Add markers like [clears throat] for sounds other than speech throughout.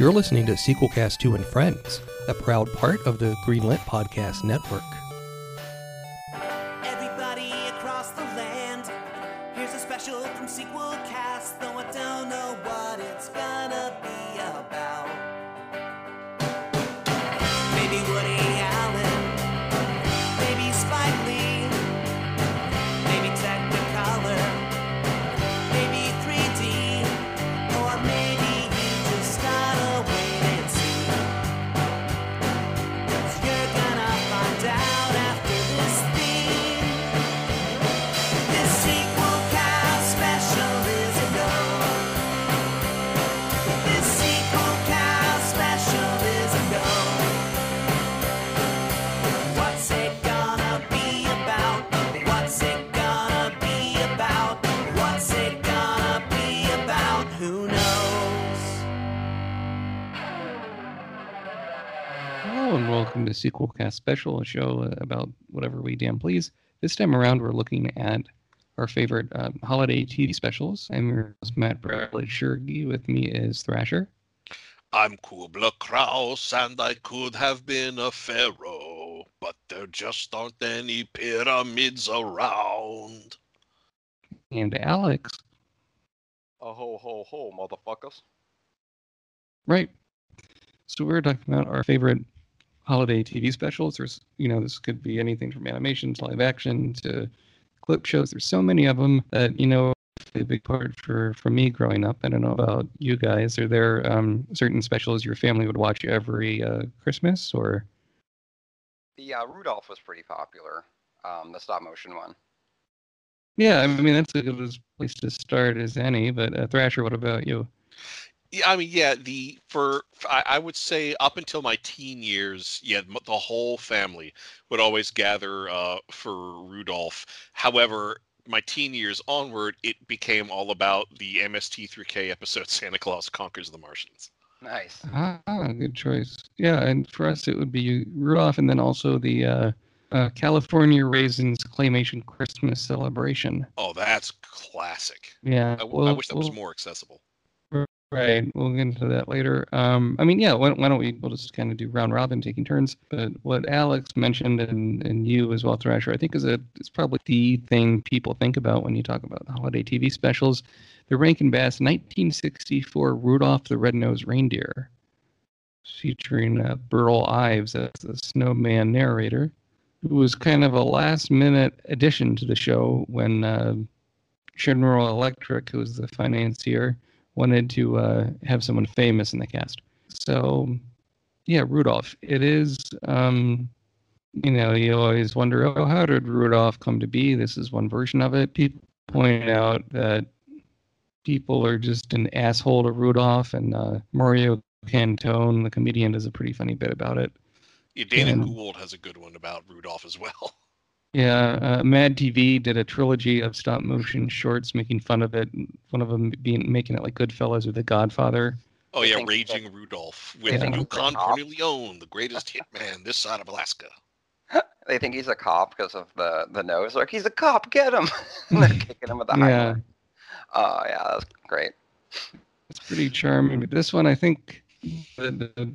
You're listening to Sequelcast 2 and Friends, a proud part of the Greenlit Podcast Network. Hello and welcome to Sequelcast Special, a show uh, about whatever we damn please. This time around, we're looking at our favorite um, holiday TV specials. I'm your host, Matt Bradley Shergi. With me is Thrasher. I'm Kubla Kraus, and I could have been a pharaoh, but there just aren't any pyramids around. and Alex. A ho ho ho, motherfuckers. Right. So we're talking about our favorite holiday TV specials. There's, you know, this could be anything from animation to live action to clip shows. There's so many of them that, you know, a big part for for me growing up. I don't know about you guys. Are there um, certain specials your family would watch every uh, Christmas or? The uh, Rudolph was pretty popular, um, the stop motion one. Yeah, I mean that's a good place to start as any. But uh, Thrasher, what about you? Yeah, I mean, yeah, the for I, I would say up until my teen years, yeah, the whole family would always gather uh, for Rudolph. However, my teen years onward, it became all about the MST3K episode [laughs] Santa Claus Conquers the Martians. Nice. Ah, good choice. Yeah, and for us it would be Rudolph, and then also the uh, uh, California Raisins Claymation Christmas Celebration. Oh, that's classic. Yeah, I, we'll- wish that was more accessible. Right, we'll get into that later. Um, I mean, yeah, why, why don't we? We'll just kind of do round robin, taking turns. But what Alex mentioned and, and you as well, Thrasher, I think is a is probably the thing people think about when you talk about holiday TV specials. The Rankin Bass 1964 Rudolph the Red-Nosed Reindeer, featuring uh, Burl Ives as the snowman narrator. It was kind of a last-minute addition to the show when uh, General Electric, who was the financier, wanted to uh, have someone famous in the cast. So, yeah, Rudolph. It is, um, you know, you always wonder, oh, how did Rudolph come to be? This is one version of it. People point out that people are just an asshole to Rudolph, and uh, Mario Cantone, the comedian, does a pretty funny bit about it. Yeah, Dana And- Gould has a good one about Rudolph as well. [laughs] Yeah, uh, Mad TV did a trilogy of stop motion shorts making fun of it. One of them being making it like Goodfellas or The Godfather. Oh yeah, think that- Raging Rudolph with Yeah. Yukon Cop. Cornelione, the greatest [laughs] hitman this side of Alaska. [laughs] They think he's a cop because of the, the nose. Like, he's a cop, get him! and [laughs] they're kicking him with the high Yeah, one. Oh, yeah, that's great. it's pretty charming. But this one, I think, the, the,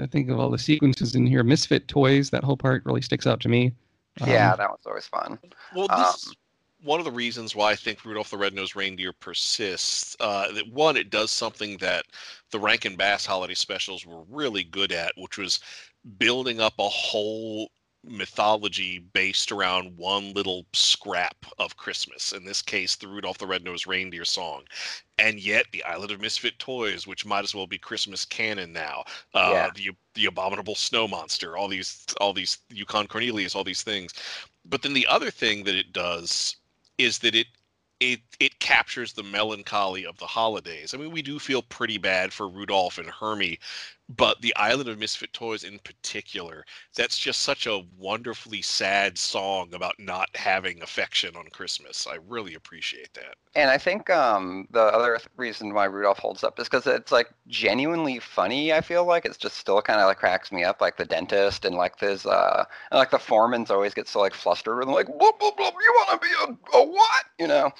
I think of all the sequences in here, Misfit Toys, that whole part really sticks out to me. Um, yeah, that was always fun. Well, this Um, is one of the reasons why I think Rudolph the Red-Nosed Reindeer persists. Uh, that one, it does something that the Rankin Bass holiday specials were really good at, which was building up a whole mythology based around one little scrap of Christmas. In this case, the Rudolph the Red-Nosed Reindeer song. And yet, the Island of Misfit Toys, which might as well be Christmas canon now, uh, Yeah. the the abominable snow monster, all these all these Yukon Cornelius, all these things. But then the other thing that it does is that it it it captures the melancholy of the holidays. I mean, we do feel pretty bad for Rudolph and Hermie, but the Island of Misfit Toys in particular, that's just such a wonderfully sad song about not having affection on Christmas. I really appreciate that. And I think um, the other reason why Rudolph holds up is because it's like genuinely funny. I feel like it's just still kind of like cracks me up, like the dentist and like this, uh, and like the foremans always get so like flustered and like, blah, blah, blah, you want to be a, a what? You know?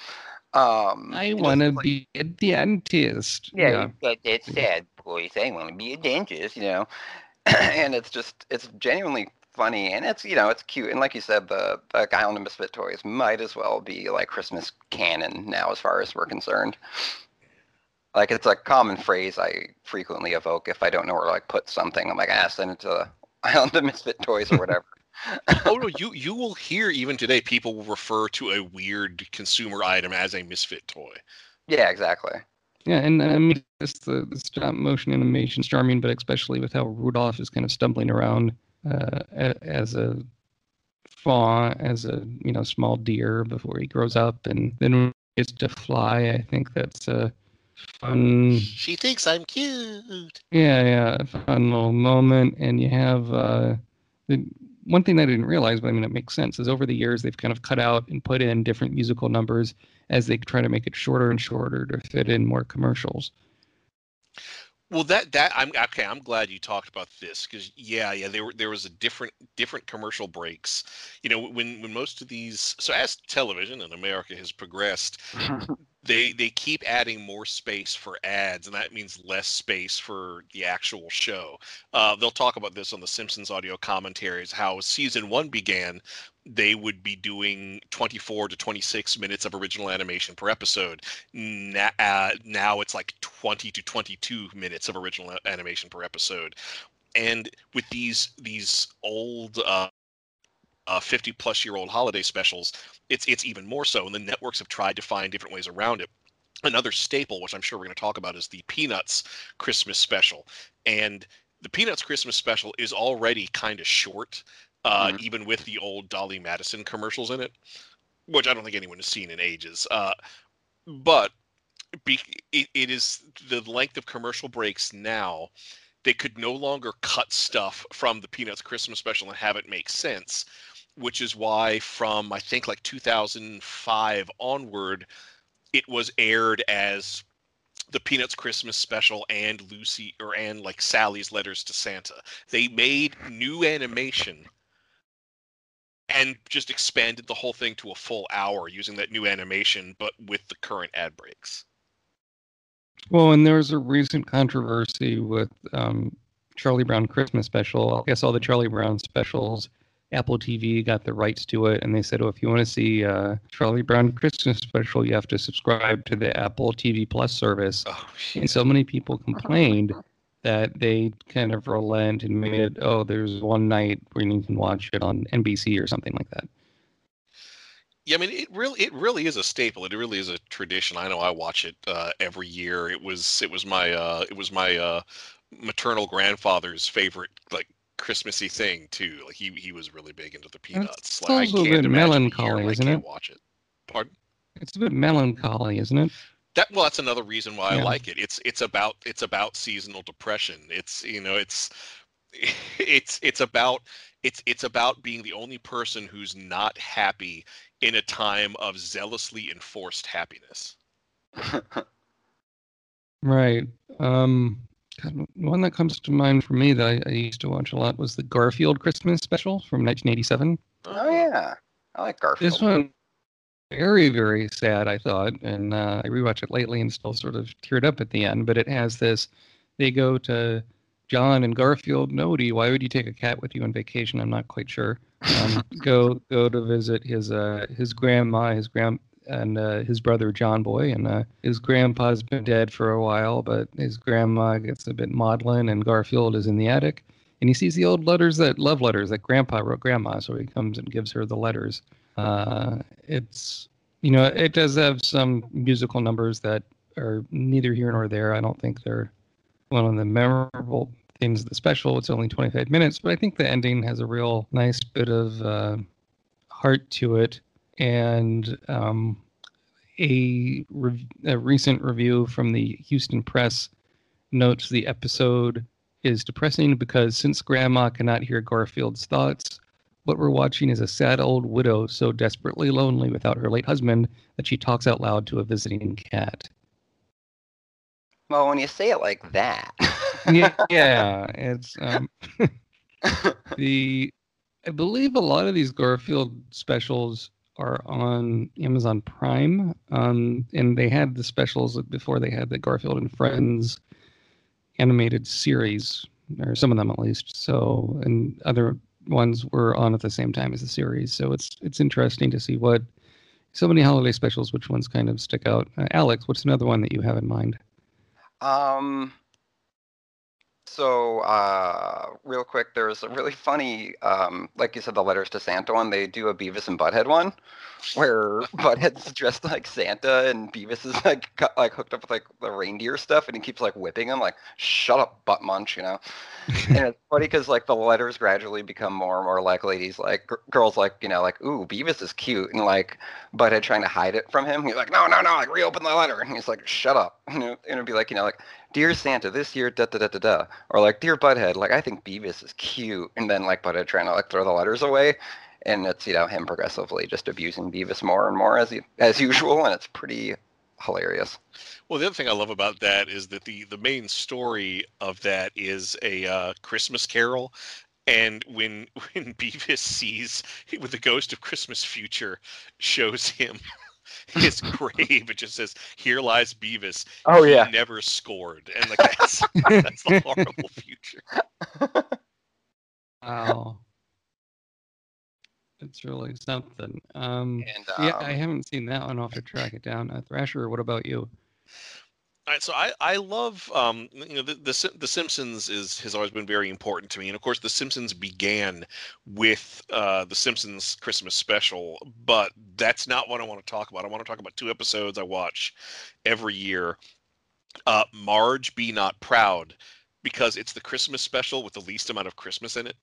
Um, I want to it's like- be a dentist. Yeah, but it's sad, want to be a dentist, you know. [clears throat] and it's just, it's genuinely funny, and it's, you know, it's cute. And like you said, the, the Island of Misfit Toys might as well be like Christmas canon now, as far as we're concerned. Like it's a common phrase I frequently evoke if I don't know where to like put something. I'm like, ah, send it to Island of Misfit Toys or whatever. [laughs] oh no, you you will hear even today people will refer to a weird consumer item as a misfit toy. yeah, exactly. Yeah, and I mean, it's the, the stop motion animation's charming, but especially with how Rudolph is kind of stumbling around uh, as a fawn, as a you know small deer before he grows up, and then gets to fly, I think that's a fun, She thinks I'm cute. yeah, yeah, a fun little moment. And you have uh, the one thing I didn't realize, but I mean it makes sense, is over the years they've kind of cut out and put in different musical numbers as they try to make it shorter and shorter to fit in more commercials. Well, that that I'm okay. I'm glad you talked about this because yeah, yeah, there were there was a different different commercial breaks. You know, when when most of these so as television in America has progressed, [laughs] they they keep adding more space for ads, and that means less space for the actual show. Uh, they'll talk about this on the Simpsons audio commentaries. How season one began, they would be doing 24 to 26 minutes of original animation per episode. Na- uh, now it's like 20 to 22 minutes of original animation per episode, and with these these old. Uh, uh, 50 plus year old holiday specials, it's it's even more so, and the networks have tried to find different ways around it. Another staple, which I'm sure we're going to talk about, is the Peanuts Christmas special, and the Peanuts Christmas special is already kind of short, uh, Mhm. even with the old Dolly Madison commercials in it, which I don't think anyone has seen in ages. Uh, but be, it, it is the length of commercial breaks now. They could no longer cut stuff from the Peanuts Christmas special and have it make sense which is why from I think like 2005 onward, it was aired as the Peanuts Christmas special and Lucy or and like Sally's letters to Santa. They made new animation and just expanded the whole thing to a full hour using that new animation, but with the current ad breaks. Well, and there was a recent controversy with um, Charlie Brown Christmas special. I guess all the Charlie Brown specials, Apple TV got the rights to it, and they said, "Oh, if you want to see uh, Charlie Brown Christmas special, you have to subscribe to the Apple TV Plus service." Oh, And so many people complained that they kind of relent and made it, "Oh, there's one night where you can watch it on NBC or something like that." Yeah, I mean, it really, it really is a staple. It really is a tradition. I know I watch it uh, every year. It was, it was my, uh, it was my uh, maternal grandfather's favorite, like Christmassy thing too. Like he, he was really big into the peanuts. Like I a can't bit a year melancholy, when isn't it? watch it. Pardon? It's a bit melancholy, isn't it? That well, that's another reason why I like it. It's, it's about, it's about seasonal depression. It's, you know, it's, [laughs] it's, it's about, it's, it's about being the only person who's not happy in a time of zealously enforced happiness. [laughs] Right. Um, God, one that comes to mind for me that I, I used to watch a lot was the Garfield Christmas special from 1987. oh yeah, I like Garfield. This one, very, very sad, I thought, and uh, I rewatched it lately and still sort of teared up at the end. But it has this: they go to John and Garfield. Nobody, why would you take a cat with you on vacation? I'm not quite sure. Um, [laughs] go go to visit his uh, his grandma, his grand and uh, his brother John Boy, and uh, his grandpa's been dead for a while, but his grandma gets a bit maudlin, and Garfield is in the attic, and he sees the old letters that love letters that Grandpa wrote Grandma, so he comes and gives her the letters. Uh, it's you know it does have some musical numbers that are neither here nor there. I don't think they're one of the memorable themes of the special. It's only 25 minutes, but I think the ending has a real nice bit of uh, heart to it. And um, a, rev- a recent review from the Houston Press notes the episode is depressing because since Grandma cannot hear Garfield's thoughts, what we're watching is a sad old widow so desperately lonely without her late husband that she talks out loud to a visiting cat. well, when you say it like that. [laughs] yeah, yeah, [laughs] it's um, [laughs] the I believe a lot of these Garfield specials are on Amazon Prime, um, and they had the specials before they had the Garfield and Friends animated series, or some of them at least. So, and other ones were on at the same time as the series. So it's it's interesting to see what so many holiday specials. Which ones kind of stick out? Uh, Alex, what's another one that you have in mind? Um. So, uh, real quick, there's a really funny, um, like you said, the letters to Santa one. They do a Beavis and Butthead one, where [laughs] Butthead's dressed like Santa and Beavis is like got, like hooked up with like the reindeer stuff, and he keeps like whipping him, like "Shut up, butt munch," you know. and it's [laughs] funny because like the letters gradually become more and more like ladies, like gr- girls, like you know, like "Ooh, Beavis is cute," and like Butthead trying to hide it from him. He's like, "No, no, no!" Like reopen the letter, and he's like, "Shut up," [laughs] you know, and it'd be like, you know, like Dear Santa, this year, da da da da da. Or like, Dear Butthead, like I think Beavis is cute, and then like Butthead trying to like throw the letters away, and it's you know him progressively just abusing Beavis more and more as as usual, and it's pretty hilarious. Well, the other thing I love about that is that the the main story of that is a uh, Christmas Carol, and when [laughs] when Beavis sees with the ghost of Christmas future shows him [laughs] [laughs] his grave, it just says, "Here lies Beavis. Oh he yeah, never scored," and like that's [laughs] that's the horrible future. Wow. It's really something. Um, and yeah, I um, haven't seen that one. I'll have to track [laughs] it down. Uh, Thrasher, what about you? All right, so I I love um you know the, the the Simpsons is has always been very important to me, and of course the Simpsons began with uh, the Simpsons Christmas special, but that's not what I want to talk about. I want to talk about two episodes I watch every year. Uh, Marge, be not proud, because it's the Christmas special with the least amount of Christmas in it,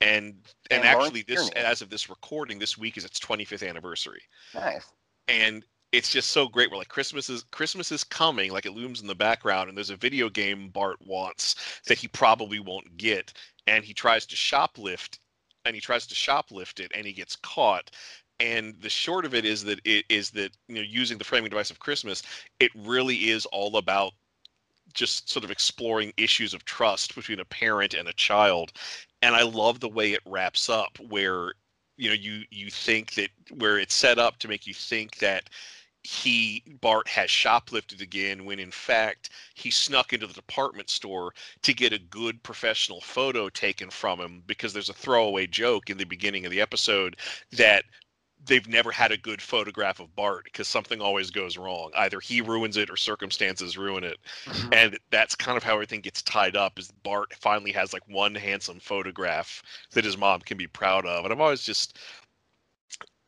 and and, And actually this as of this recording, this week is its 25th anniversary nice. and it's just so great. We're like Christmas is Christmas is coming, like it looms in the background, and there's a video game Bart wants that he probably won't get, and he tries to shoplift, and he tries to shoplift it, and he gets caught. And the short of it is that it is that you know using the framing device of Christmas, it really is all about just sort of exploring issues of trust between a parent and a child. And I love the way it wraps up, where you know you you think that where it's set up to make you think that he Bart has shoplifted again when in fact he snuck into the department store to get a good professional photo taken from him because there's a throwaway joke in the beginning of the episode that they've never had a good photograph of Bart because something always goes wrong. Either he ruins it or circumstances ruin it. Mm-hmm. And that's kind of how everything gets tied up is Bart finally has like one handsome photograph that his mom can be proud of. And I've always just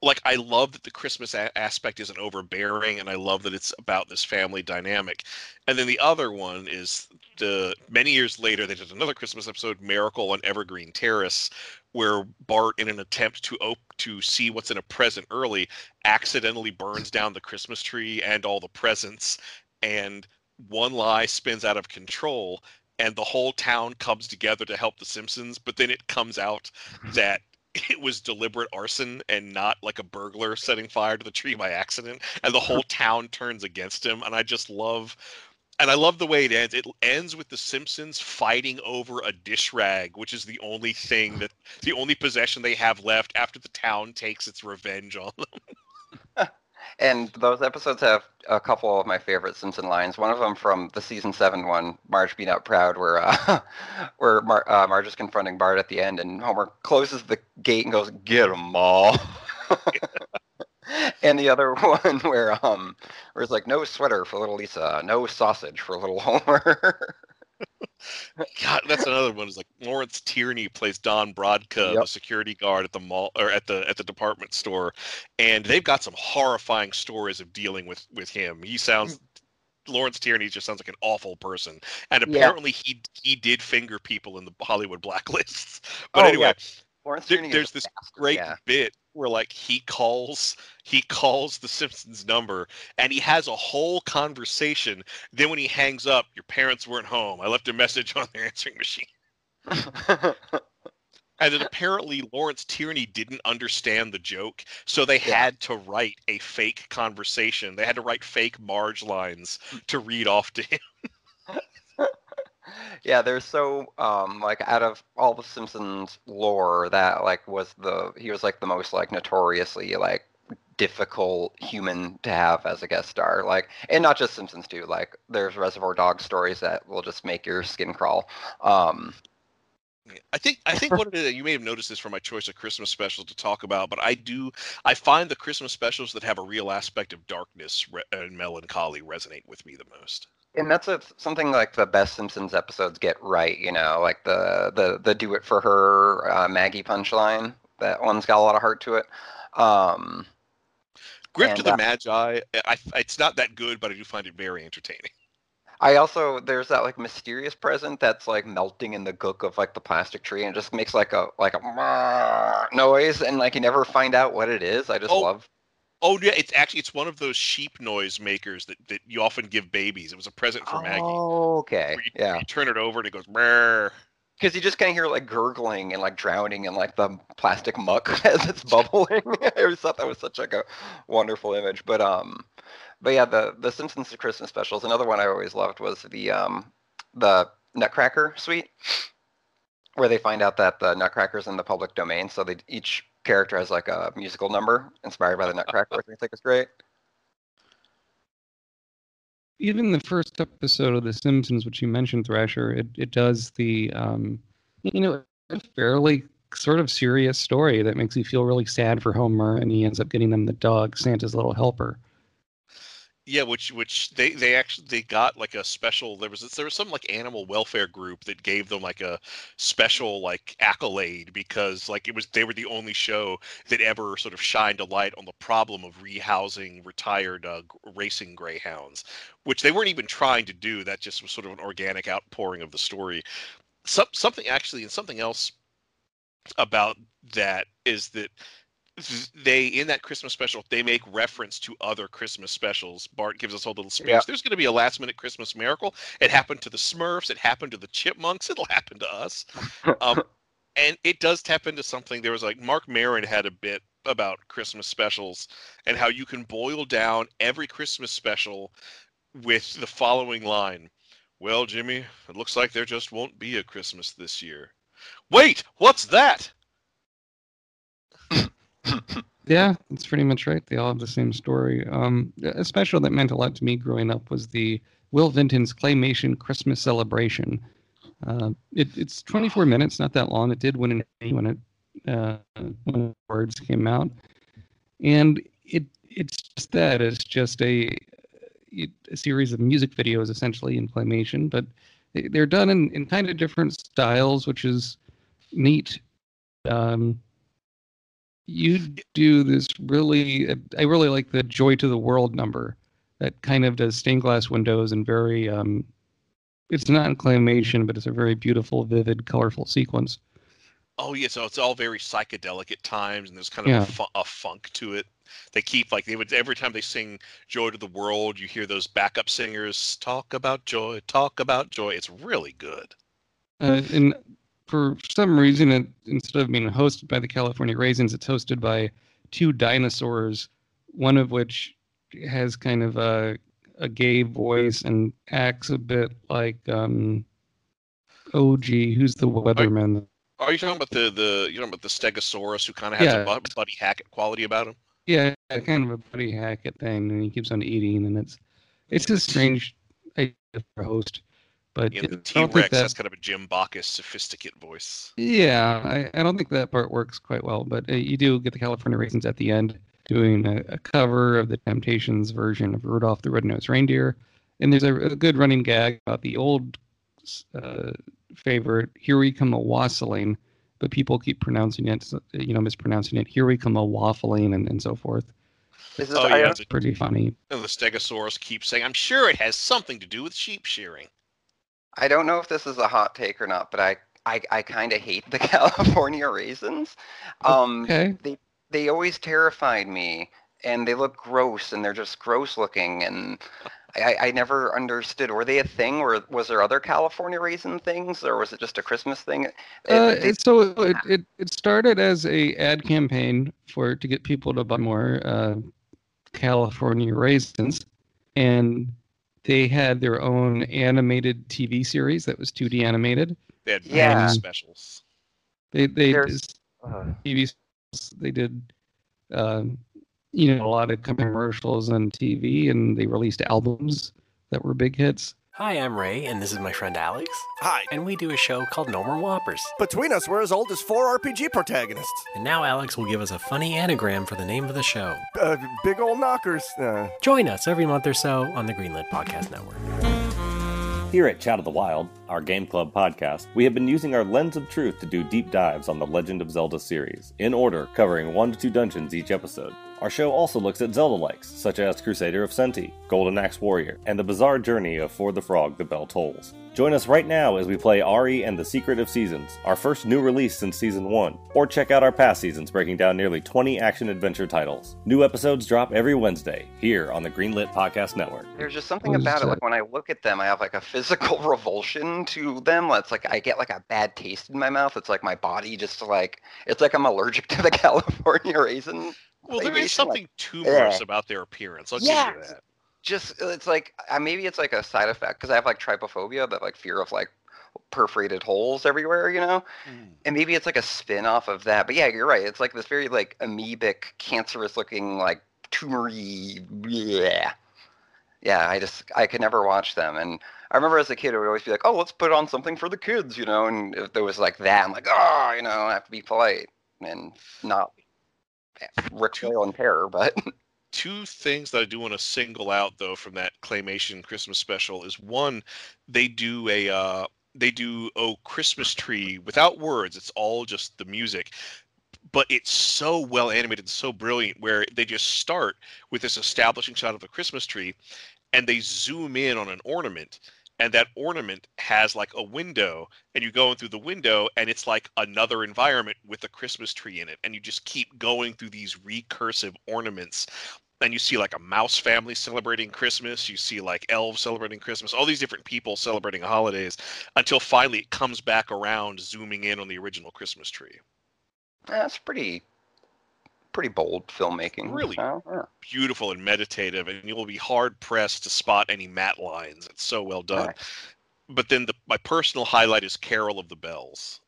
like I love that the Christmas a- aspect isn't overbearing, and I love that it's about this family dynamic. And then the other one is the many years later they did another Christmas episode, Miracle on Evergreen Terrace, where Bart, in an attempt to op- to see what's in a present early, accidentally burns [laughs] down the Christmas tree and all the presents, and one lie spins out of control. And the whole town comes together to help the Simpsons, but then it comes out [laughs] that [laughs] it was deliberate arson and not like a burglar setting fire to the tree by accident and the whole [laughs] town turns against him and i just love and i love the way it ends. It ends with the simpsons fighting over a dish rag which is the only thing that the only possession they have left after the town takes its revenge on them [laughs] And those episodes have a couple of my favorite Simpson lines. One of them from the season seven one, Marge Be Not Proud, where uh, [laughs] where Mar- uh, Marge is confronting Bart at the end, and Homer closes the gate and goes, "Get 'em all." [laughs] and the other [laughs] one where um where it's like, "No sweater for little Lisa, no sausage for little Homer." God, that's another one. Is like Lawrence Tierney plays Don Brodka, Yep. the security guard at the mall or at the at the department store, and they've got some horrifying stories of dealing with with him. He sounds Lawrence Tierney just sounds like an awful person, and Yeah. apparently he he did finger people in the Hollywood blacklists. [laughs] But Oh, anyway, yeah. There- there's this bastard, great Yeah. bit where like he calls he calls the Simpsons number and he has a whole conversation. Then when he hangs up, your parents weren't home. I left a message [laughs] on their answering machine. And then apparently Lawrence Tierney didn't understand the joke, so they Yeah. had to write a fake conversation. They had to write fake Marge lines hmm. to read off to him. [laughs] yeah, there's so um like out of all the Simpsons lore, that like was the he was like the most like notoriously like difficult human to have as a guest star. Like, and not just Simpsons too. Like, there's Reservoir Dogs stories that will just make your skin crawl. Um, I think I think what you may have noticed this from my choice of Christmas specials to talk about, but I do I find the Christmas specials that have a real aspect of darkness re- and melancholy resonate with me the most. And that's a, something like the best Simpsons episodes get right. You know, like the the the do it for her uh, Maggie punchline. That one's got a lot of heart to it. Um, Grift of the uh, Magi, I, it's not that good, but I do find it very entertaining. I also there's that like mysterious present that's like melting in the gook of like the plastic tree and it just makes like a like a noise and like you never find out what it is. I just Oh, love. Oh yeah, it's actually it's one of those sheep noise makers that, that you often give babies. It was a present for Maggie. Oh, okay, you, yeah. you turn it over and it goes brrr. Because you just kind of hear like gurgling and like drowning in like the plastic muck [laughs] as it's bubbling. [laughs] I always thought that was such like a wonderful image. But um, but yeah, the the Simpsons Christmas specials. Another one I always loved was the um the Nutcracker suite, where they find out that the Nutcracker's in the public domain. So they each character has like a musical number inspired by the Nutcracker, which I think is great. even the first episode of The Simpsons, which you mentioned, Thrasher, it, it does the, um, you know, a fairly sort of serious story that makes you feel really sad for Homer, and he ends up getting them the dog, Santa's little helper. Yeah, which which they they actually they got like a special. There was there was some like animal welfare group that gave them like a special like accolade because like it was they were the only show that ever sort of shined a light on the problem of rehousing retired uh, racing greyhounds, which they weren't even trying to do. That just was sort of an organic outpouring of the story. Some, something actually and something else about that is that th- they in that Christmas special they make reference to other Christmas specials. Bart gives us a little speech. Yeah. There's going to be a last minute Christmas miracle. It happened to the Smurfs. It happened to the Chipmunks. It'll happen to us. Um, [laughs] and it does tap into something. There was like Mark Maron had a bit about Christmas specials and how you can boil down every Christmas special with the following line. Well, Jimmy, it looks like there just won't be a Christmas this year. Wait, what's that? Yeah, that's pretty much right. They all have the same story. Um, a special that meant a lot to me growing up was the Will Vinton's Claymation Christmas Celebration. Uh, it, it's 24 minutes, not that long. It did win an Emmy when it uh, when words came out, and it it's just that it's just a a series of music videos essentially in claymation, but they- they're done in, in kind of different styles, which is neat. Um, you do this really, I really like the Joy to the World number that kind of does stained glass windows and very, um, it's not in claymation, but it's a very beautiful, vivid, colorful sequence. Oh yeah, so it's all very psychedelic at times, and there's kind of Yeah. a, fu- a funk to it. They keep like they would every time they sing "Joy to the World," you hear those backup singers talk about joy, talk about joy. It's really good. Uh, and for some reason, it, instead of being hosted by the California Raisins, it's hosted by two dinosaurs, one of which has kind of a, a gay voice and acts a bit like, um, gee, who's the weatherman? Are you talking about the the you talking about the Stegosaurus who kind of has Yeah. a Buddy Hackett quality about him? Yeah, kind of a Buddy Hackett thing, and he keeps on eating, and it's it's a strange idea for a host. But Yeah, I the don't T think Rex that- has kind of a Jim Backus sophisticate voice. Yeah, I, I don't think that part works quite well, but uh, you do get the California Raisins at the end doing a, a cover of the Temptations version of Rudolph the Red-Nosed Reindeer, and there's a, a good running gag about the old uh, favorite "Here We Come a Wassailing," but people keep pronouncing it, you know, mispronouncing it. "Here We Come a Waffling," and, and so forth. Is this, Oh yeah, It's pretty funny. and the Stegosaurus keeps saying, "I'm sure it has something to do with sheep shearing." I don't know if this is a hot take or not, but I I, I kind of hate the [laughs] California raisins. Um, Okay. they they always terrified me and they look gross and they're just gross looking and I, I never understood were they a thing or was there other california raisin things or was it just a christmas thing It- Uh, they- so it, [laughs] it it started as a ad campaign for to get people to buy more uh, California raisins, and they had their own animated TV series that was 2D animated. They had Yeah. many specials. They they There's- this TV they did um, you know, a lot of commercials on TV, and they released albums that were big hits. Hi, I'm Ray, and this is my friend Alex. Hi. And we do a show called No More Whoppers. Between us, we're as old as four RPG protagonists. And now Alex will give us a funny anagram for the name of the show. Uh, big old knockers. Uh, Join us every month or so on the Greenlit Podcast Network. Here at Chat of the Wild, our Game Club podcast, we have been using our lens of truth to do deep dives on the Legend of Zelda series, in order, covering one to two dungeons each episode. Our show also looks at Zelda likes, such as Crusader of Centy, Golden Axe Warrior, and the bizarre journey of For the Frog the Bell Tolls. Join us right now as we play Ary and the Secret of Seasons, our first new release since Season 1, or check out our past seasons breaking down nearly 20 action adventure titles. New episodes drop every Wednesday, here on the Greenlit Podcast Network. There's just something about it. Like when I look at them, I have like a physical [laughs] revulsion to them. It's like I get like a bad taste in my mouth. It's like my body just like it's like I'm allergic to the [laughs] California raisin. Well, there Claymation, is like- something humorous Ugh. about their appearance. I'll give you that. Just uh, it's like uh, maybe it's like a side effect because I have like trypophobia, that like fear of like perforated holes everywhere, you know. Hmm. And maybe it's like a spin off of that. But yeah, you're right. It's like this very like amoebic, cancerous looking like tumory. Yeah. Yeah, I just I could never watch them. And I remember as a kid, I would always be like, "Oh, let's put on something for the kids," you know. And if there was like that, I'm like, "Oh, you know, I have to be polite and not recoil and terror." But [laughs] two things that I do want to single out though from that claymation Christmas special is one, they do a uh, they do oh Christmas tree without words. It's all just the music, but it's so well animated, so brilliant. Where they just start with this establishing shot of a Christmas tree, and they zoom in on an ornament. And that ornament has like a window, and you go in through the window, and it's like another environment with a Christmas tree in it. And you just keep going through these recursive ornaments and you see like a mouse family celebrating Christmas. You see like elves celebrating Christmas. All these different people celebrating holidays until finally it comes back around, zooming in on the original Christmas tree. that's pretty pretty bold filmmaking. Really? so, yeah. Beautiful and meditative, and you will be hard pressed to spot any matte lines. It's so well done. Right. But then the, my personal highlight is Carol of the Bells.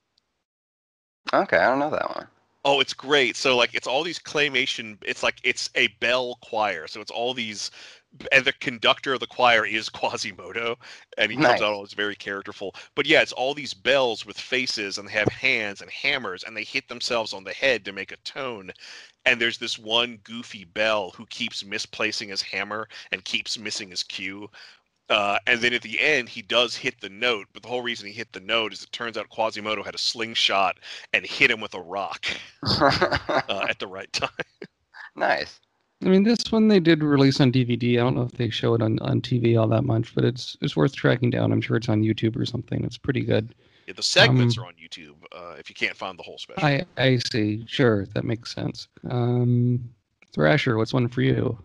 Okay, I don't know that one. Oh, it's great. So like it's all these claymation it's like it's a bell choir. So it's all these and the conductor of the choir is [laughs] Quasimodo and he Nice. comes out all it's very characterful. But yeah, it's all these bells with faces and they have hands and hammers and they hit themselves on the head to make a tone. And there's this one goofy bell who keeps misplacing his hammer and keeps missing his cue. Uh, and then at the end, he does hit the note, but the whole reason he hit the note is it turns out Quasimodo had a slingshot and hit him with a rock [laughs] uh, at the right time. [laughs] nice. I mean, this one they did release on DVD. I don't know if they show it on, on TV all that much, but it's it's worth tracking down. I'm sure it's on YouTube or something. It's pretty good. Yeah, the segments Um, are on YouTube uh, if you can't find the whole special. I I see. Sure, that makes sense. Um, Thrasher, what's one for you?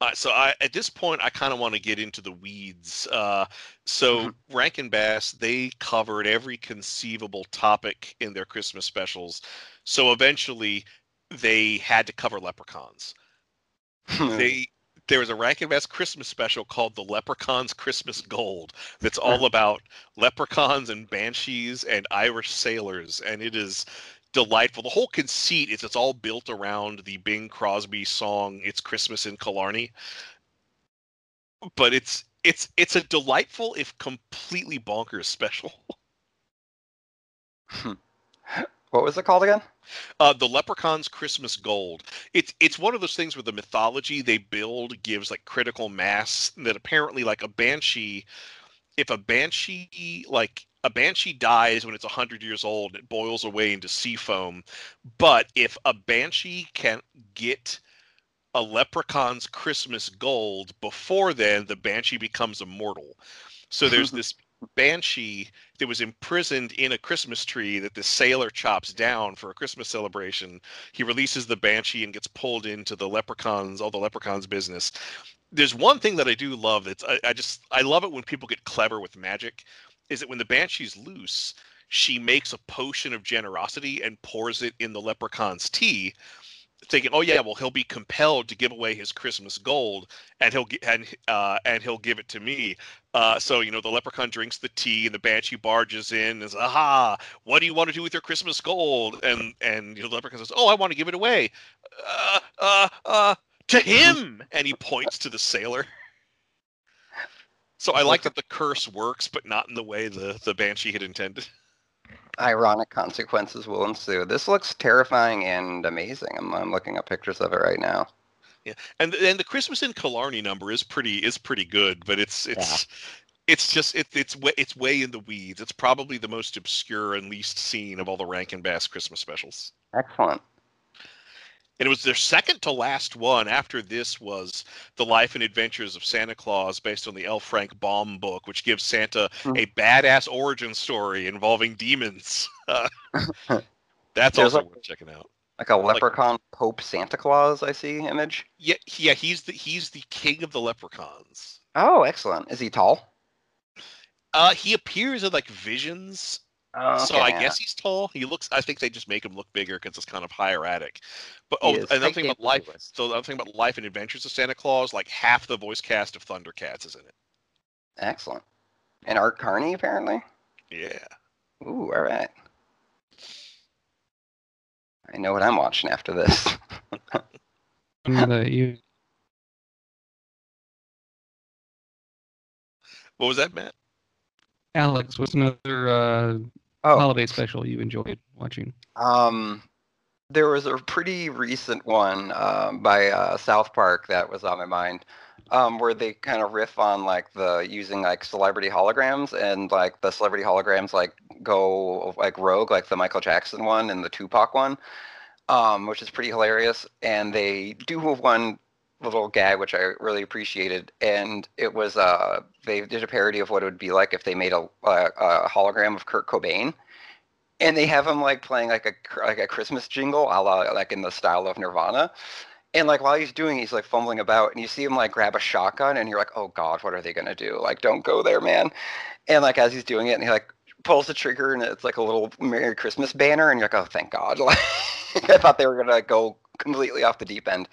Uh, so I, at this point, I kind of want to get into the weeds. Uh, so Rankin Bass, they covered every conceivable topic in their Christmas specials. So eventually, they had to cover leprechauns. Hmm. they there was a Rankin Bass Christmas special called The Leprechauns Christmas Gold that's all hmm. about leprechauns and banshees and Irish sailors, and it is delightful. The whole conceit is it's all built around the Bing Crosby song "It's Christmas in Killarney," but it's it's it's a delightful if completely bonkers special. Hmm. What was it called again? Uh, the Leprechaun's Christmas Gold. It's it's one of those things where the mythology they build gives like critical mass that apparently like a banshee, if a banshee like a banshee dies when it's 100 years old it boils away into sea foam but if a banshee can get a leprechaun's christmas gold before then the banshee becomes immortal so there's [laughs] this banshee that was imprisoned in a christmas tree that the sailor chops down for a christmas celebration. He releases the banshee and gets pulled into the leprechauns all the leprechauns business. There's one thing that i do love that's I, I just i love it when people get clever with magic is that when the banshee's loose she makes a potion of generosity and pours it in the leprechaun's tea thinking, oh yeah, well he'll be compelled to give away his Christmas gold, and he'll get and uh, and he'll give it to me. Uh, so you know the leprechaun drinks the tea, and the banshee barges in and says, "Aha! What do you want to do with your Christmas gold?" And and you know, the leprechaun says, "Oh, I want to give it away." Uh, uh, uh, to him, and he points to the sailor. So I like that the curse works, but not in the way the the banshee had intended. Ironic consequences will ensue. This looks terrifying and amazing. I'm, I'm looking up pictures of it right now. Yeah, and and the Christmas in Killarney number is pretty is pretty good, but it's it's it's just it, it's way it's way in the weeds. It's probably the most obscure and least seen of all the Rankin Bass Christmas specials. Excellent. And it was their second to last one. After this was the Life and Adventures of Santa Claus, based on the L. Frank Baum book, which gives Santa Hmm. a badass origin story involving demons. [laughs] That's There's also like- worth checking out. Like a leprechaun Pope Santa Claus, I see image. Yeah, yeah, he's the he's the king of the leprechauns. Oh, excellent. Is he tall? Uh, he appears in like visions Oh, So I guess he's tall. He looks. I think they just make him look bigger because it's kind of hieratic. But oh, is. another thing about life. Lewis. So another thing about life and adventures of Santa Claus, like half the voice cast of Thundercats is in it. Excellent. And Art Carney, apparently. Yeah. Ooh, all right. I know what I'm watching after this. [laughs] Uh, you, What was that, Matt? Alex, what's another uh, Oh. holiday special you enjoyed watching? Um, there was a pretty recent one um, by uh, South Park that was on my mind, um, where they kind of riff on like the using like celebrity holograms and like the celebrity holograms like go like rogue, like the Michael Jackson one and the Tupac one, um, which is pretty hilarious. And they do one little gag which I really appreciated, and it was uh they did a parody of what it would be like if they made a, a, a hologram of Kurt Cobain and they have him like playing like a like a Christmas jingle, a la, like in the style of Nirvana. And like while he's doing, it, he's like fumbling about, and you see him like grab a shotgun, and you're like, oh god, what are they gonna do? Like, don't go there, man. And like as he's doing it, and he like pulls the trigger, and it's like a little Merry Christmas banner, and you're like, oh, thank God. [laughs] Like, I thought they were gonna go completely off the deep end,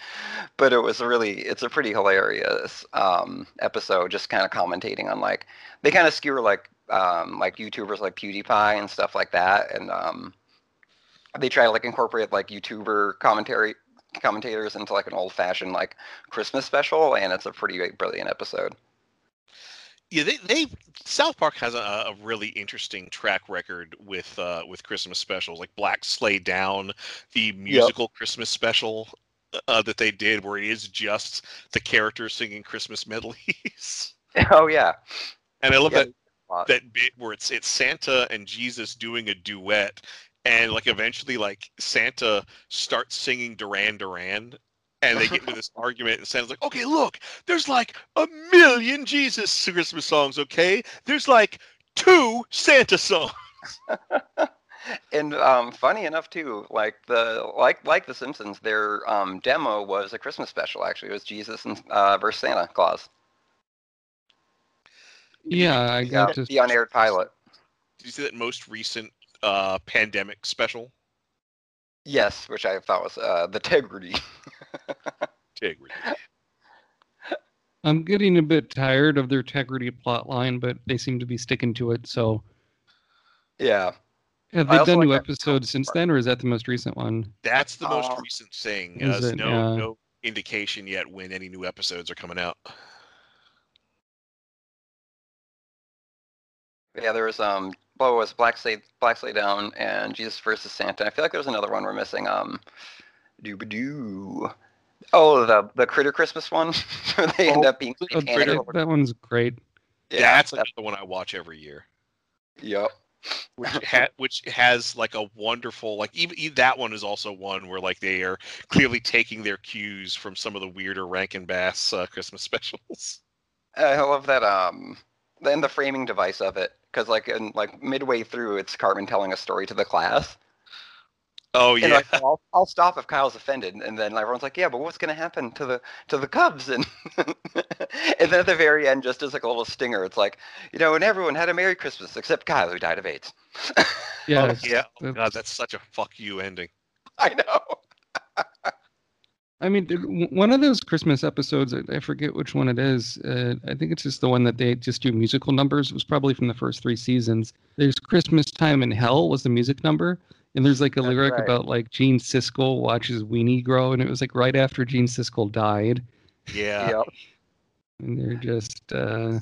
but it was really, it's a pretty hilarious um, episode, just kind of commentating on like they kind of skewer like um, like YouTubers like PewDiePie and stuff like that, and um, they try to like incorporate like YouTuber commentary commentators into like an old fashioned like Christmas special, and it's a pretty brilliant episode. Yeah, they, they South Park has a, a really interesting track record with uh, with Christmas specials, like Black Sleigh Down, the musical Christmas special uh, that they did, where it is just the characters singing Christmas medleys. [laughs] oh yeah, And I love Yeah, that that bit where it's it's Santa and Jesus doing a duet, and like eventually like Santa starts singing Duran Duran, and they get into this argument, and Santa's like, "Okay, look, there's like a million Jesus Christmas songs. Okay, there's like two Santa songs." [laughs] And um, funny enough too, like the like like the Simpsons, their um, demo was a Christmas special. Actually, it was Jesus and uh, versus Santa Claus. Yeah, I Yeah, got to. the unaired pilot. Did you see that most recent uh, pandemic special? Yes, which I thought was uh, the Tegridy. [laughs] Integrity. I'm getting a bit tired of their integrity plot line, but they seem to be sticking to it. So, yeah. have they done new like that episodes since then, or is that the most recent one? That's the most Uh, recent thing. is There's it, no uh, no indication yet when any new episodes are coming out. Yeah, there was um what was? Black Sleigh Black Sleigh Down and Jesus versus Santa. I feel like there was another one we're missing. Um doo doo. Oh, the the Critter Christmas one. [laughs] where they end Oh, up being satanic. that, that one's great. Yeah, That's that- another one I watch every year. yep. which ha- which has like a wonderful like even, even that one is also one where like they are clearly taking their cues from some of the weirder Rankin Bass uh, Christmas [laughs] specials. I love that um then the framing device of it because like in like midway through it's Cartman telling a story to the class. Oh yeah, like, I'll, I'll stop if Kyle's offended, and then everyone's like, "Yeah, but what's going to happen to the to the Cubs?" And [laughs] and then at the very end, just as like a little stinger, it's like, you know, and everyone had a Merry Christmas except Kyle, who died of AIDS. [laughs] Yeah, oh, yeah. Oh, that's- God, that's such a fuck you ending. I know. I mean, did- one of those Christmas episodes, I I forget which one it is. Uh, I think it's just the one that they just do musical numbers. It was probably from the first three seasons. There's Christmas Time in Hell was the music number. And there's like a That's lyric right. about like Gene Siskel watches Weenie grow. And it was like right after Gene Siskel died. Yeah. Yep. And they're just uh,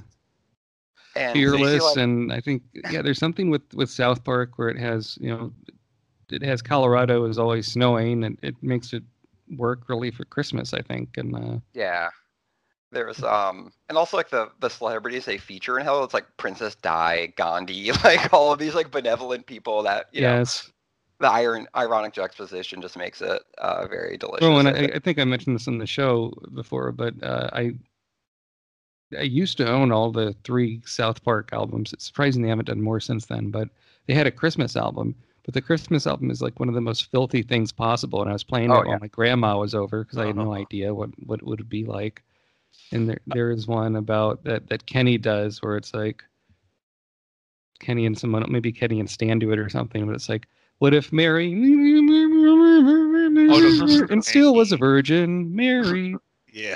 And fearless. like- and I think, yeah, there's something with, with South Park where it has, you know, it has Colorado is always snowing and it makes it work really for Christmas, I think. And, uh, Yeah. There's um and also like the the celebrities they feature in Hell, it's like Princess Di, Gandhi, [laughs] like all of these like benevolent people that you know yes. The iron ironic juxtaposition just makes it uh very delicious. Oh, and I I, think. I mentioned this on the show before, but uh, I I used to own all the three South Park albums. It's surprising they haven't done more since then. But they had a Christmas album, but the Christmas album is like one of the most filthy things possible. And I was playing Oh, it while my grandma was over because I had no Uh-huh. idea what what it would be like. And there there is one about that that Kenny does where it's like Kenny and someone maybe Kenny and Stan do it or something, but it's like. What if [laughs] Mary and still was a virgin, Mary? Yeah.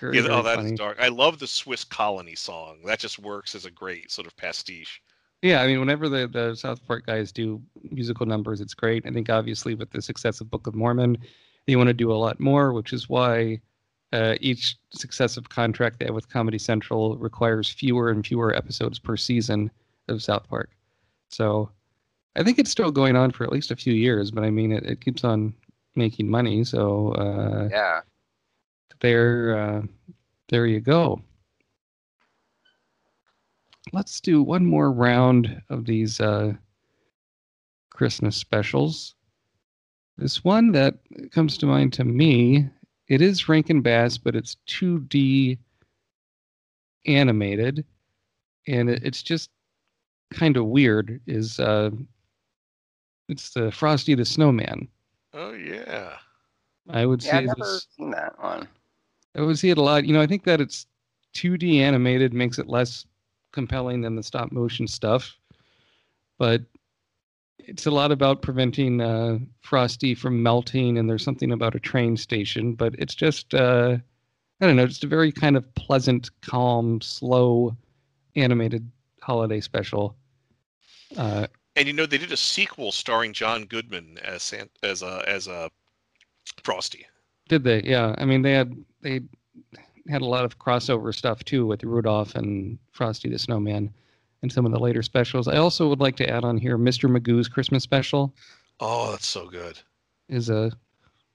Very, yeah. very Oh, that's funny. dark. I love the Swiss Colony song. That just works as a great sort of pastiche. Yeah, I mean, whenever the, the South Park guys do musical numbers, it's great. I think obviously with the success of Book of Mormon, they want to do a lot more, which is why uh, each successive contract they have with Comedy Central requires fewer and fewer episodes per season of South Park. So I think it's still going on for at least a few years, but I mean, it, it keeps on making money. So uh, yeah. there, uh, there you go. Let's do one more round of these uh, Christmas specials. This one that comes to mind to me, it is Rankin Bass, but it's 2D animated, and it, it's just kind of weird. Is uh, it's the Frosty the Snowman. Oh yeah. I would Yeah, say I've never this. seen that one. I would see it a lot. You know, I think that it's 2D animated makes it less compelling than the stop motion stuff, but it's a lot about preventing uh, Frosty from melting, and there's something about a train station. But it's just, uh, I don't know, just a very kind of pleasant, calm, slow, animated holiday special. Uh, And you know they did a sequel starring John Goodman as Sant- as a as a Frosty. Did they? Yeah. I mean, they had they had a lot of crossover stuff too with Rudolph and Frosty the Snowman and some of the later specials. I also would like to add on here Mr. Magoo's Christmas special Oh, that's so good. is a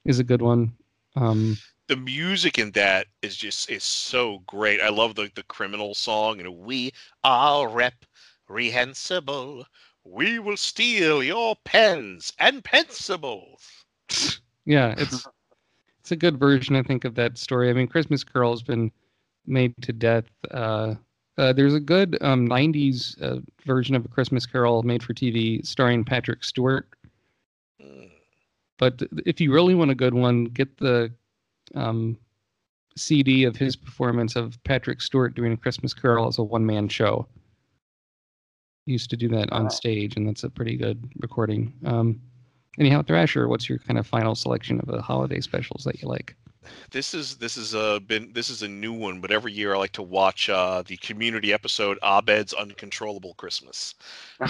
is a good one. Um, The music in that is just is so great. I love the the criminal song. You know, we are reprehensible. We will steal your pens and pencibles. yeah, it's it's a good version, I think, of that story. I mean, Christmas Carol has been made to death. Uh, uh, there's a good um, '90s uh, version of a Christmas Carol made for TV starring Patrick Stewart. But if you really want a good one, get the um, CD of his performance of Patrick Stewart doing a Christmas Carol as a one man show. He used to do that on stage, and that's a pretty good recording. Um, anyhow, Thrasher, what's your kind of final selection of the holiday specials that you like? This is this is a been this is a new one, but every year I like to watch uh, the community episode Abed's Uncontrollable Christmas,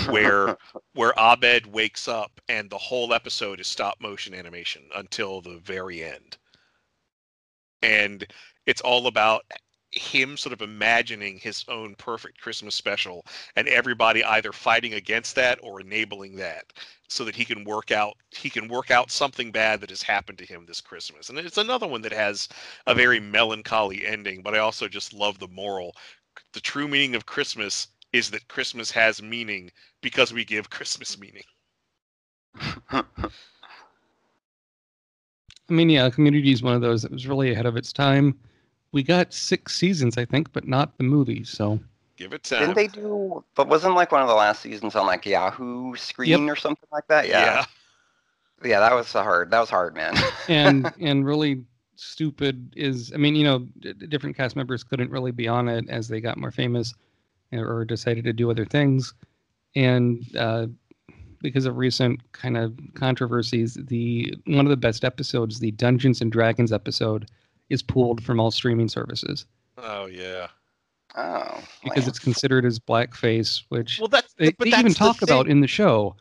where [laughs] where Abed wakes up and the whole episode is stop motion animation until the very end. And it's all about him sort of imagining his own perfect Christmas special and everybody either fighting against that or enabling that so that he can work out he can work out something bad that has happened to him this Christmas. And it's another one that has a very melancholy ending, but I also just love the moral. The true meaning of Christmas is that Christmas has meaning because we give Christmas meaning. [laughs] I mean, yeah, Community is one of those that was really ahead of its time. We got six seasons, I think, but not the movie. So Give it time. Didn't they do? But wasn't like one of the last seasons on like Yahoo Screen or something like that? Yeah. yeah, that was hard. That was hard, man. [laughs] and [laughs] and really stupid is I mean, you know, d- d- different cast members couldn't really be on it as they got more famous or decided to do other things. And uh, because of recent kind of controversies, the one of the best episodes, the Dungeons and Dragons episode, is pulled from all streaming services Oh yeah. Oh, because man. it's considered as blackface, which Well, that's they, but they that's even the talk thing. about in the show.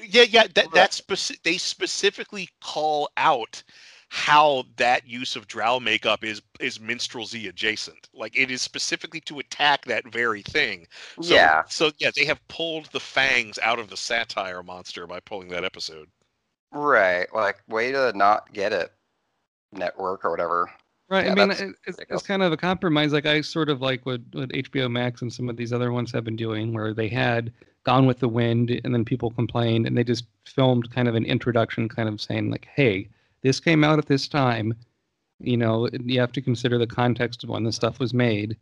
Yeah, yeah. That Right. that's speci- they specifically call out how that use of drow makeup is is minstrelsy adjacent. Like it is specifically to attack that very thing. So, yeah, So yeah, they have pulled the fangs out of the satire monster by pulling that episode. right. Like, way to not get it, network or whatever. Right. Yeah, I mean, it- it's, it's kind of a compromise. Like I sort of like what, what HBO Max and some of these other ones have been doing, where they had Gone with the Wind, and then people complained, and they just filmed kind of an introduction, kind of saying like, "Hey, this came out at this time. You know, you have to consider the context of when the stuff was made."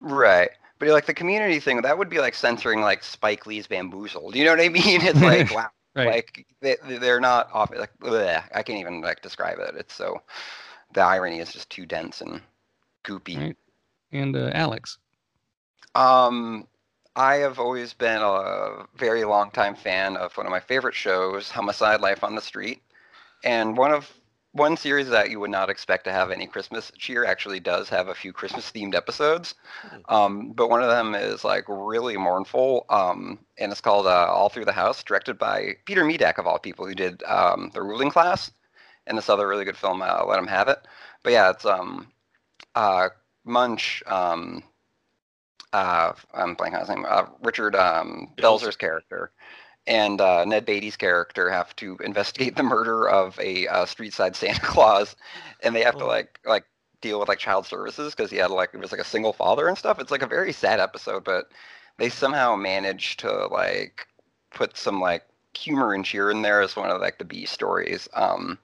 Right. But like the community thing, that would be like censoring like Spike Lee's Bamboozled. You know what I [laughs] mean? It's [laughs] like wow, Right. like they, they're not off. Like bleh, I can't even like describe it. It's so the irony is just too dense and goopy. Right. and uh, Alex. Um, I have always been a very long time fan of one of my favorite shows, Homicide: Life on the Street, and one of one series that you would not expect to have any Christmas cheer actually does have a few Christmas themed episodes. Um, but one of them is like really mournful, um, and it's called uh, All Through the House, directed by Peter Medak of all people, who did um, The Ruling Class, and this other really good film, uh, Let Him Have It. But yeah, it's um, uh, Munch. Um, uh, I'm blanking on his name. Uh, Richard um, Belzer's character and uh, Ned Beatty's character have to [laughs] investigate the murder of a uh, street side Santa [laughs] Claus, and they have to Oh. like like deal with like child services because he had like it was like a single father and stuff. It's like a very sad episode, but they somehow managed to like put some like humor and cheer in there is one of like the B stories. Um,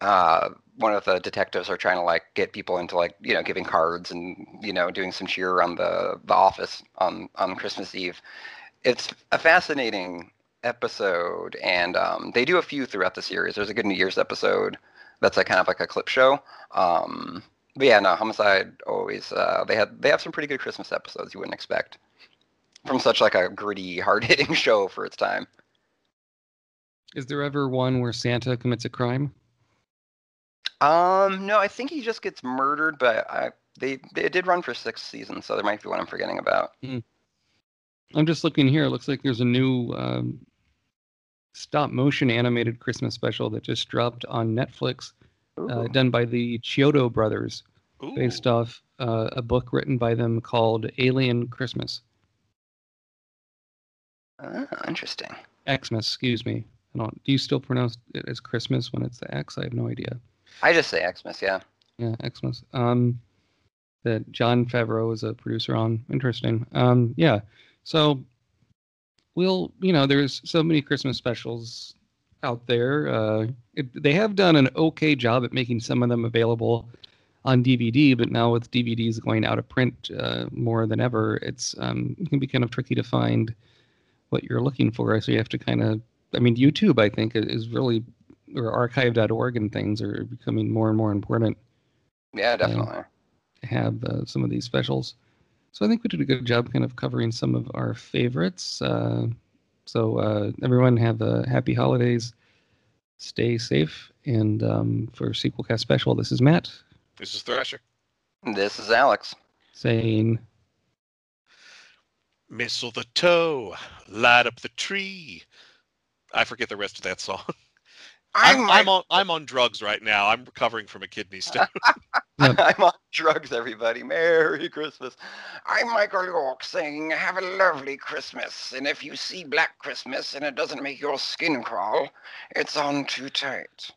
uh, one of the detectives are trying to like get people into like you know giving cards and you know doing some cheer around the the office on on Christmas Eve. It's a fascinating episode, and um, they do a few throughout the series. There's a good New Year's episode that's like kind of like a clip show. Um, but yeah, no, Homicide always uh, they had they have some pretty good Christmas episodes you wouldn't expect from such like a gritty, [laughs] hard hitting show for its time. Is there ever one where Santa commits a crime? Um, no, I think he just gets murdered, but I they they did run for six seasons, so there might be one I'm forgetting about. I'm just looking here. It looks like there's a new um, stop motion animated Christmas special that just dropped on Netflix, uh, done by the Chiodo brothers, Ooh. based off uh, a book written by them called Alien Christmas. Ah, interesting. Xmas, excuse me. I don't. Do you still pronounce it as Christmas when it's the X? I have no idea. I just say Xmas, yeah. Yeah, Xmas. Um, that Jon Favreau is a producer on. Interesting. Um, yeah. So we'll, you know, there's so many Christmas specials out there. Uh, it, they have done an okay job at making some of them available on DVD, but now with DVDs going out of print uh, more than ever, it's um, it can be kind of tricky to find what you're looking for. So you have to kind of, I mean, YouTube, I think, is really, or archive.org and things are becoming more and more important Yeah, definitely. to have uh, some of these specials. So I think we did a good job kind of covering some of our favorites. Uh, so uh, everyone have a happy holidays. Stay safe. And um, for Sequel Cast Special, this is Matt This is Thrasher. This is Alex. saying, Missile the toe, light up the tree. I forget the rest of that song. [laughs] I'm, I'm on I'm on drugs right now. I'm recovering from a kidney stone. [laughs] [laughs] I'm on drugs, everybody. Merry Christmas. I'm Michael York saying, have a lovely Christmas. And if you see Black Christmas and it doesn't make your skin crawl, it's on too tight.